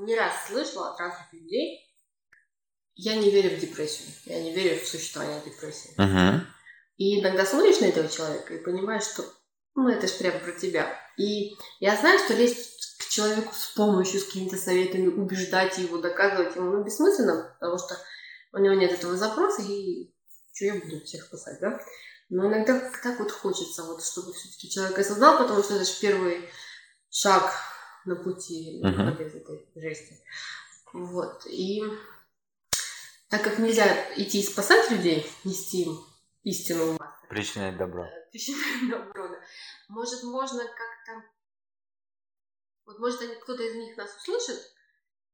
не раз слышала от разных людей, я не верю в депрессию, я не верю в существование депрессии. Угу. И иногда смотришь на этого человека и понимаешь, что ну это же прямо про тебя. И я знаю, что лезть к человеку с помощью, с какими-то советами, убеждать его, доказывать ему, ну, бессмысленно, потому что у него нет этого запроса, и что я буду всех спасать, да? Но иногда так вот хочется, вот, чтобы все-таки человек осознал, потому что это же первый шаг на пути uh-huh. из этой жести. Вот. И так как нельзя идти и спасать людей, нести им истину Причинять добро. Э, причинять добро, да. Может, можно как-то... Вот может, они, кто-то из них нас услышит,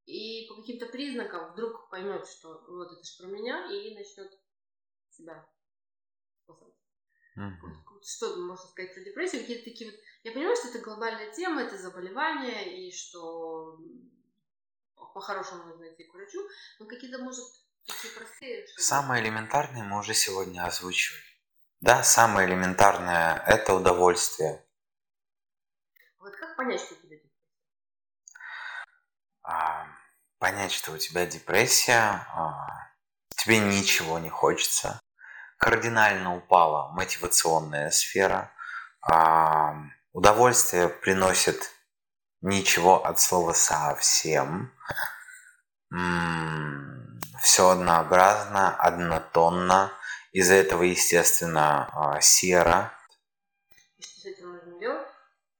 и по каким-то признакам вдруг поймет, что вот это же про меня, и начнет себя спасать. Mm-hmm. Что можно сказать про депрессию? Какие-то такие вот... Я понимаю, что это глобальная тема, это заболевание, и что по-хорошему нужно идти к врачу, но какие-то, может, такие простые... Что самое элементарное мы уже сегодня озвучили. Да, самое элементарное – это удовольствие. Вот как понять, что у тебя депрессия? А, понять, что у тебя депрессия, а, тебе ничего не хочется, кардинально упала мотивационная сфера, а, удовольствие приносит ничего от слова совсем, все однообразно, однотонно, из-за этого, естественно, а, сера. что с этим нужно делать?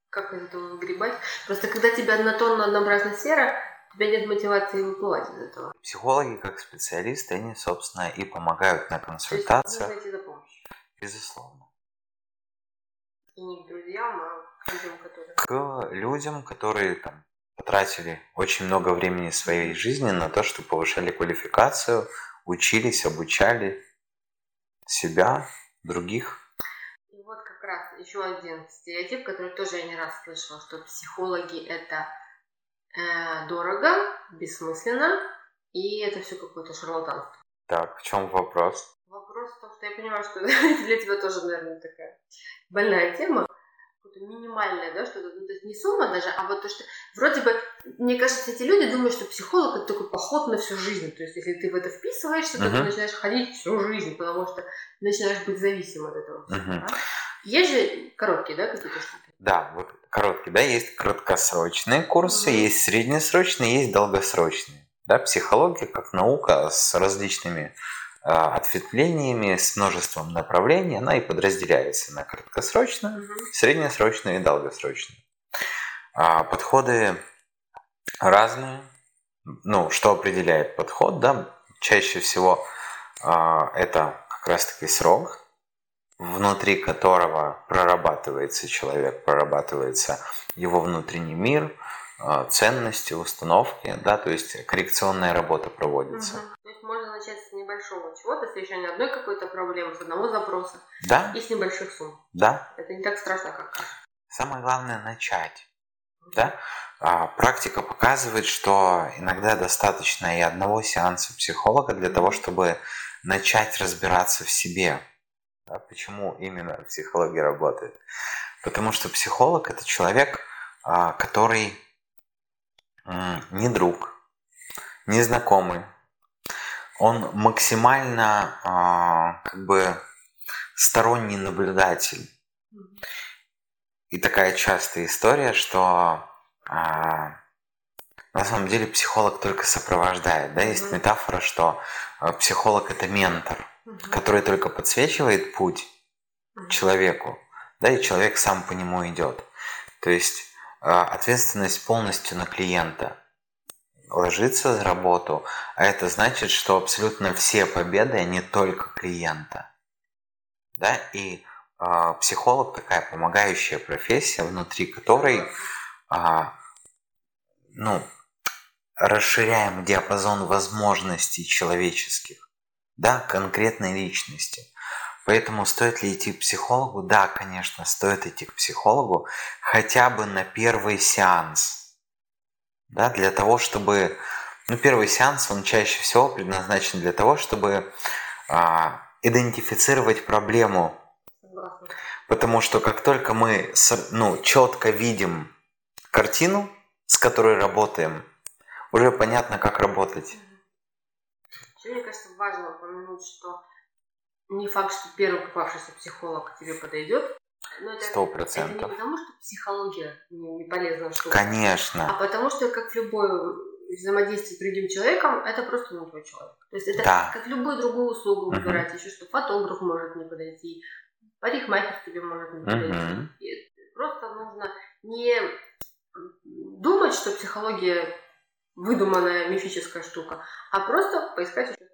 Как из этого выгребать? Просто когда тебя однотонно, однообразно сера, у тебя нет мотивации выплывать из этого. Психологи, как специалисты, они, собственно, и помогают на консультациях. То есть за помощью? Безусловно. И не к друзьям, а к людям, которые... К людям, которые там потратили очень много времени своей жизни на то, что повышали квалификацию, учились, обучали себя, других. И вот как раз еще один стереотип, который тоже я не раз слышала, что психологи это э, дорого, бессмысленно, и это все какое-то шарлатанство. Так, в чем вопрос? Вопрос в том, что я понимаю, что для тебя тоже, наверное, такая больная тема какое-то минимальное, да, что-то, ну, то есть не сумма даже, а вот то, что вроде бы, мне кажется, эти люди думают, что психолог это такой поход на всю жизнь. То есть, если ты в это вписываешься, uh-huh. то ты начинаешь ходить всю жизнь, потому что начинаешь быть зависим от этого. Uh-huh. Да? Есть же короткие, да, какие-то штуки? Да, вот короткие, да, есть краткосрочные курсы, uh-huh. есть среднесрочные, есть долгосрочные. Да, психология как наука с различными а, ответвлениями с множеством направлений, она и подразделяется на краткосрочную, среднесрочную и долгосрочную. А, подходы разные. Ну, что определяет подход, да? Чаще всего а, это как раз-таки срок, внутри которого прорабатывается человек, прорабатывается его внутренний мир, ценности, установки, да, то есть коррекционная работа проводится. Угу можно начать с небольшого чего-то, с решения одной какой-то проблемы, с одного запроса. Да. И с небольших сумм. Да. Это не так страшно, как. Самое главное начать. Да? А, практика показывает, что иногда достаточно и одного сеанса психолога для того, чтобы начать разбираться в себе. Да? Почему именно психология работает? Потому что психолог это человек, а, который не друг, не знакомый, он максимально а, как бы сторонний наблюдатель. И такая частая история, что а, на самом деле психолог только сопровождает. Да? Есть метафора, что а, психолог это ментор, который только подсвечивает путь человеку, да, и человек сам по нему идет. То есть ответственность полностью на клиента ложится за работу, а это значит, что абсолютно все победы, они только клиента. Да? И э, психолог такая помогающая профессия, внутри которой э, ну, расширяем диапазон возможностей человеческих, да, конкретной личности. Поэтому стоит ли идти к психологу? Да, конечно, стоит идти к психологу хотя бы на первый сеанс – да, для того, чтобы... Ну, первый сеанс, он чаще всего предназначен для того, чтобы а, идентифицировать проблему. Потому что как только мы ну, четко видим картину, с которой работаем, уже понятно, как работать. Еще мне кажется, важно упомянуть, что не факт, что первый попавшийся психолог тебе подойдет. Сто процентов. Это не потому, что психология не, полезная штука. Конечно. А потому что, как в любой взаимодействии с другим человеком, это просто не твой человек. То есть это Да. как любую другую услугу Мгм. выбирать, еще что фотограф может не подойти, парикмахер тебе может не подойти. Мгм. И Просто нужно не думать, что психология выдуманная мифическая штука, а просто поискать еще.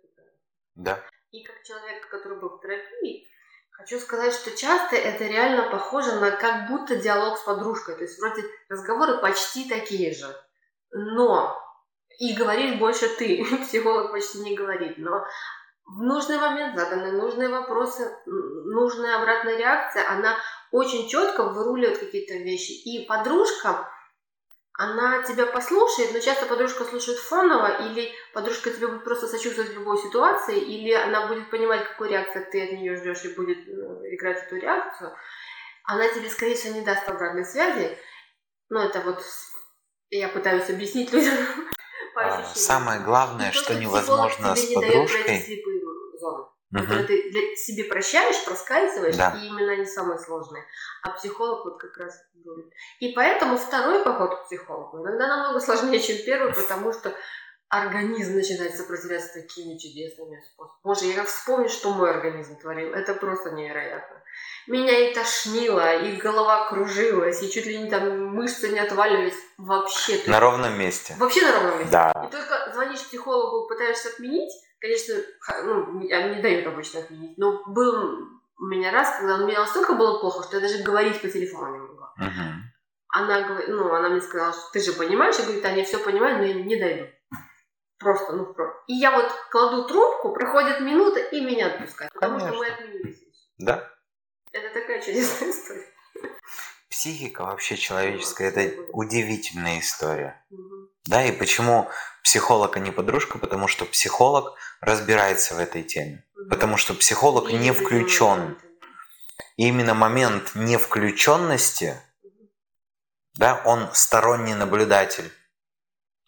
Да. И как человек, который был в терапии, хочу сказать, что часто это реально похоже на как будто диалог с подружкой. То есть вроде разговоры почти такие же. Но и говоришь больше ты. Психолог почти не говорит. Но в нужный момент заданы нужные вопросы, нужная обратная реакция, она очень четко выруливает какие-то вещи. И подружка, она тебя послушает, но часто подружка слушает фоново, или подружка тебе будет просто сочувствовать в любой ситуации, или она будет понимать, какую реакцию ты от нее ждешь, и будет э, играть эту реакцию. Она тебе, скорее всего, не даст обратной связи. Ну, это вот я пытаюсь объяснить людям А. Самое главное, что невозможно с подружкой. Мгм. которые ты для себе прощаешь, проскальзываешь, Да. и именно они самые сложные. А психолог вот как раз рулит. И поэтому второй поход к психологу иногда намного сложнее, чем первый, потому что организм начинает сопротивляться такими чудесными способами. Боже, я как вспомню, что мой организм творил. Это просто невероятно. Меня и тошнило, и голова кружилась, и чуть ли не там мышцы не отваливались. Вообще. На ровном месте. Вообще на ровном месте. Да. И только звонишь психологу, пытаешься отменить, конечно, ну, не не дают обычно отменить, но был у меня раз, когда у меня настолько было плохо, что я даже говорить по телефону не могла. Мгм. Она, говорит, ну, она мне сказала, что ты же понимаешь, я говорю, Таня, я все понимаю, но я не дойду. Просто, ну, просто. И я вот кладу трубку, проходит минута, и меня отпускают, потому что мы Конечно. отменили сессию. Да. Это такая чудесная история. Психика вообще человеческая это удивительная история. Да, и почему психолог, а не подружка? Потому что психолог разбирается в этой теме. Потому что психолог не включен. И именно момент невключенности, да, он сторонний наблюдатель.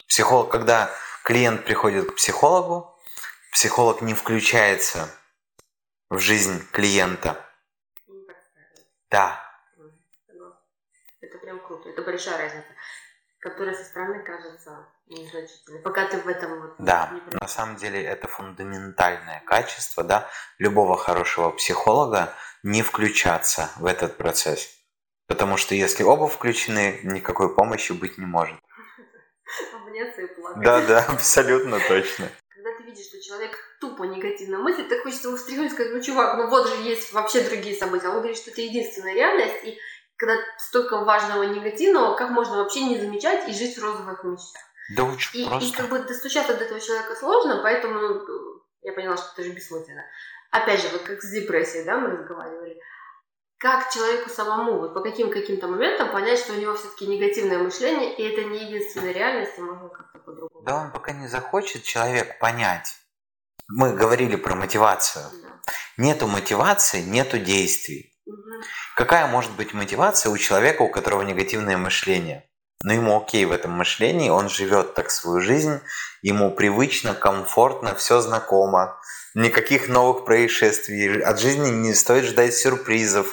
Психолог, когда клиент приходит к психологу, психолог не включается в жизнь клиента. Да. Согласна. Это прям круто. Это большая разница, которая со стороны кажется незначительной. Пока ты в этом вот да, не на самом деле это фундаментальное качество, да, любого хорошего психолога не включаться в этот процесс. Потому что если оба включены, никакой помощи быть не может. Обняться и плакать. Да, да, абсолютно точно. Когда ты видишь, что человек тупо негативно мыслит, так хочется его встряхнуть и сказать, ну, чувак, ну вот же есть вообще другие события. Он говорит, что это единственная реальность, и когда столько важного негативного, как можно вообще не замечать и жить в розовых мечтах? Да очень И, и просто. как бы достучаться до этого человека сложно, поэтому ну, я поняла, что это же бессмысленно. Опять же, вот как с депрессией, да, мы разговаривали. Как человеку самому, вот по каким каким-то моментам понять, что у него все-таки негативное мышление, и это не единственная реальность, и можно как-то по-другому. Да он пока не захочет человек понять. Мы говорили про мотивацию. Нету мотивации, нету действий. Какая может быть мотивация у человека, у которого негативное мышление? Ну, ему окей в этом мышлении, он живет так свою жизнь, ему привычно, комфортно, все знакомо, никаких новых происшествий, от жизни не стоит ждать сюрпризов.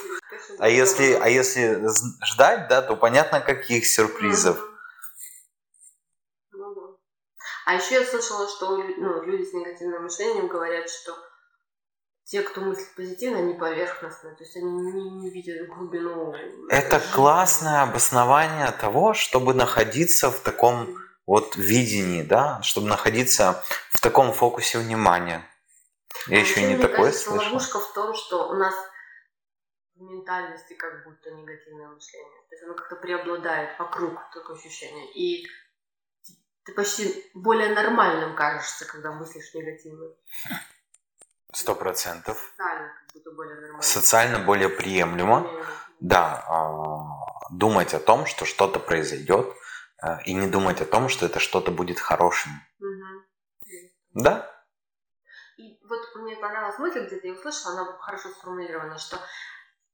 А если, а если ждать, да, то понятно, каких сюрпризов. А еще я слышала, что ну, люди с негативным мышлением говорят, что те, кто мыслит позитивно, они поверхностные, то есть они не, не видят глубину. Это жизни. классное обоснование того, чтобы находиться в таком вот видении, да, чтобы находиться в таком фокусе внимания. Я А еще не мне такое кажется, слышал. ловушка в том, что у нас в ментальности как будто негативное мышление. То есть оно как-то преобладает вокруг, такое ощущение. И ты почти более нормальным кажешься, когда мыслишь негативно. Сто процентов. Социально как будто более нормально. Социально более приемлемо. Да, а, думать о том, что что-то произойдет, а, и не думать о том, что это что-то будет хорошим. Мгм. Да, И вот мне понравилась мысль, где-то я услышала, она хорошо сформулирована, что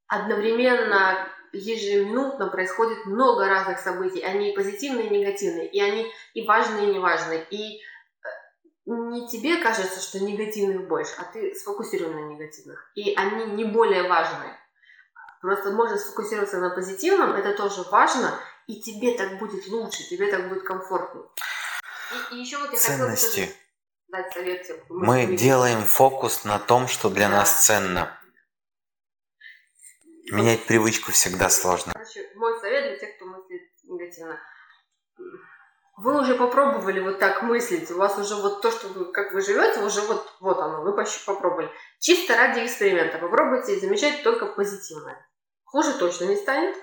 одновременно ежеминутно происходит много разных событий. Они позитивные и негативные, и они и важные, и неважные. И э, не тебе кажется, что негативных больше, а ты сфокусирован на негативных. И они не более важные. Просто можно сфокусироваться на позитивном, это тоже важно, и тебе так будет лучше, тебе так будет комфортнее. И, и еще вот я Ценности. хотела дать совет. Мы мыслит делаем фокус на том, что для Да. нас ценно. Менять привычку всегда сложно. Короче, мой совет для тех, кто мыслит негативно. Вы уже попробовали вот так мыслить, у вас уже вот то, что вы, как вы живете, уже вот, вот оно, вы попробовали. Чисто ради эксперимента попробуйте замечать только позитивное. Хуже точно не станет,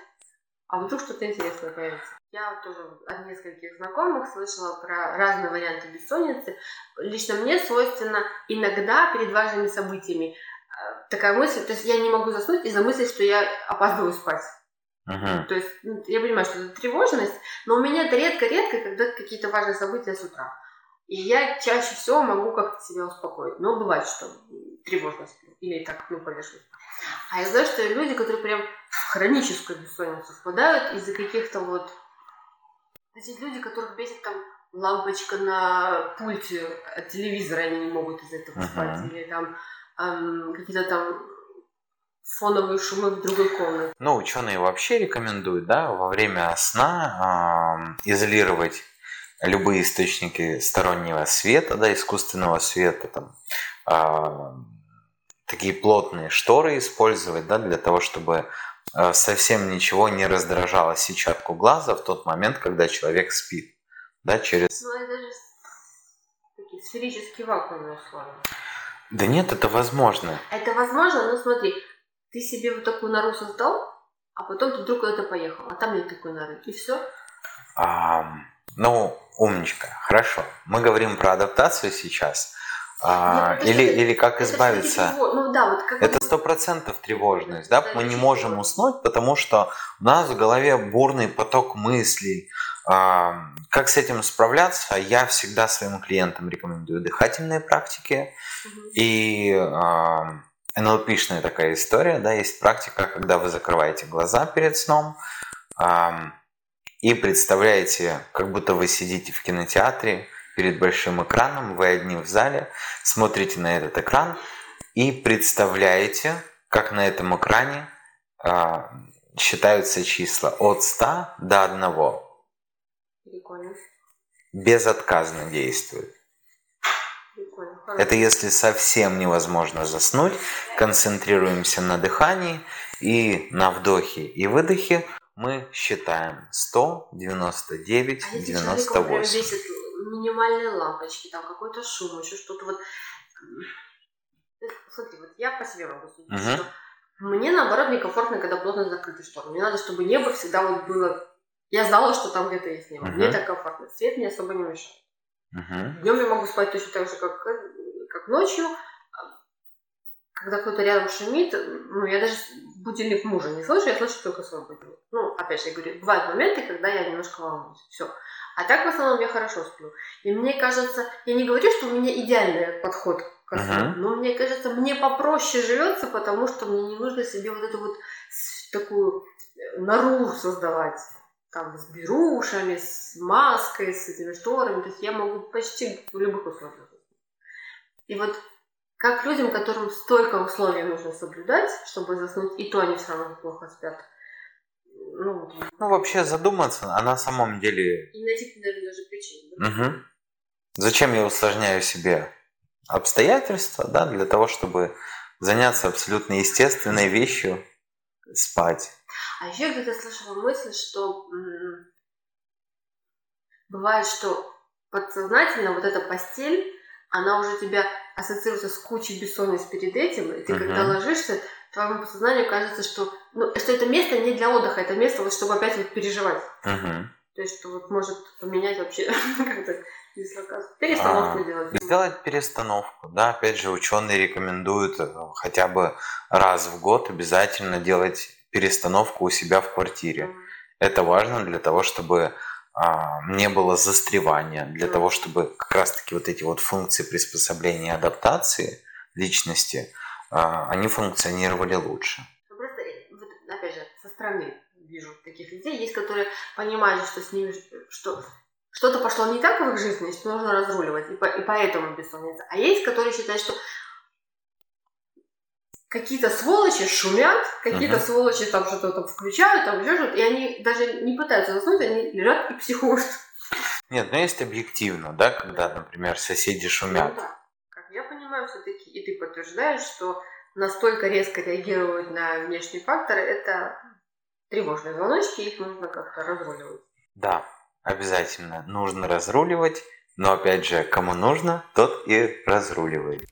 а вдруг что-то интересное появится. Я тоже от нескольких знакомых слышала про разные варианты бессонницы. Лично мне свойственно иногда перед важными событиями такая мысль, то есть я не могу заснуть из-за мысли, что я опаздываю спать. Мгм. То есть ну, я понимаю, что это тревожность, но у меня это редко-редко, когда какие-то важные события с утра. И я чаще всего могу как-то себя успокоить. Но бывает, что тревожно сплю. Или так, ну, повешусь. А я знаю, что люди, которые прям в хроническую бессонницу впадают из-за каких-то вот... Эти люди, которых бесит там лампочка на пульте от телевизора, они не могут из этого Мгм. спать. Или там эм, какие-то там фоновые шумы в другой комнате. Ну, ученые вообще рекомендуют, да, во время сна изолировать любые источники стороннего света, да, искусственного света, там, а, такие плотные шторы использовать, да, для того, чтобы а, совсем ничего не раздражало сетчатку глаза в тот момент, когда человек спит, да, через... Ну, это же с- такие сферические вакуумные условия. Да нет, это возможно. Это возможно, но смотри, ты себе вот такую нору создал, а потом ты вдруг куда-то поехал, а там нет такой норы. И все. Ам, ну, умничка, хорошо. Мы говорим про адаптацию сейчас. А, это или, или как избавиться. Ну да, вот как Это сто процентов тревожность, да? Мы не можем уснуть, потому что у нас в голове бурный поток мыслей. А, Как с этим справляться? Я всегда своим клиентам рекомендую дыхательные практики и а, НЛПшная такая история, да, есть практика, когда вы закрываете глаза перед сном ам, и представляете, как будто вы сидите в кинотеатре перед большим экраном, вы одни в зале, смотрите на этот экран и представляете, как на этом экране а, считаются числа от 100 до 1. Прикольно. Безотказно действует. Прикольно. Это если совсем невозможно заснуть, концентрируемся на дыхании и на вдохе и выдохе мы считаем 100, 99, А если человека вот прям 98. Минимальные лампочки, там какой-то шум, еще что-то вот... Э, Смотри, вот я по себе могу судить, Мгм. что мне, наоборот, некомфортно, когда плотно закрыты шторы. Мне надо, чтобы небо всегда вот было... Я знала, что там где-то есть небо. Мне Мгм. так комфортно. Свет мне особо не мешает. Мгм. Днем я могу спать точно так же, как, э, как ночью. Когда кто-то рядом шумит, ну, я даже будильник мужа не слышу, я слышу только свой будильник. Ну, опять же, я говорю, бывают моменты, когда я немножко волнуюсь. Все. А так, в основном, я хорошо сплю. И мне кажется, я не говорю, что у меня идеальный подход ко сну, Мгм. но мне кажется, мне попроще живется, потому что мне не нужно себе вот эту вот такую э, нору создавать там с берушами, с маской, с этими шторами. То есть я могу почти в любых условиях. И вот как людям, которым столько условий нужно соблюдать, чтобы заснуть, и то они все равно плохо спят. Ну. Ну, вообще задуматься, а на самом деле... И найти, наверное, даже причины. да? мгм. Зачем я усложняю себе обстоятельства, да, для того, чтобы заняться абсолютно естественной вещью, спать. А еще я где-то слышала мысль, что м, бывает, что подсознательно вот эта постель, она уже тебя ассоциируется с кучей бессонниц перед этим, и ты Мгм. когда ложишься, твоему подсознанию кажется, что, ну, что это место не для отдыха, это место, вот, чтобы опять вот переживать. Мгм. То есть, что вот может поменять вообще как-то. Перестановку А, делать. Сделать перестановку, да, опять же, ученые рекомендуют э, хотя бы раз в год обязательно делать перестановку у себя в квартире. М. Это важно для того, чтобы а, не было застревания, для Мгм. того, чтобы как раз-таки вот эти вот функции приспособления и адаптации личности, они функционировали лучше. Ну, Просто, э, вот, опять же, со стороны вижу таких людей. Есть, которые понимают, что с ними, что что-то пошло не так в их жизни, что нужно разруливать, и, по, и поэтому бессонница. А есть, которые считают, что какие-то сволочи шумят, какие-то uh-huh. сволочи там что-то там включают, там еще что-то, и они даже не пытаются заснуть, они лежат и психуют. Нет, ну есть объективно, да, когда, например, соседи шумят. Ну, да. Как я понимаю, все-таки, и ты подтверждаешь, что настолько резко реагировать на внешние факторы, это тревожные звоночки, их нужно как-то разруливать. Да, обязательно нужно разруливать, но опять же, кому нужно, тот и разруливает.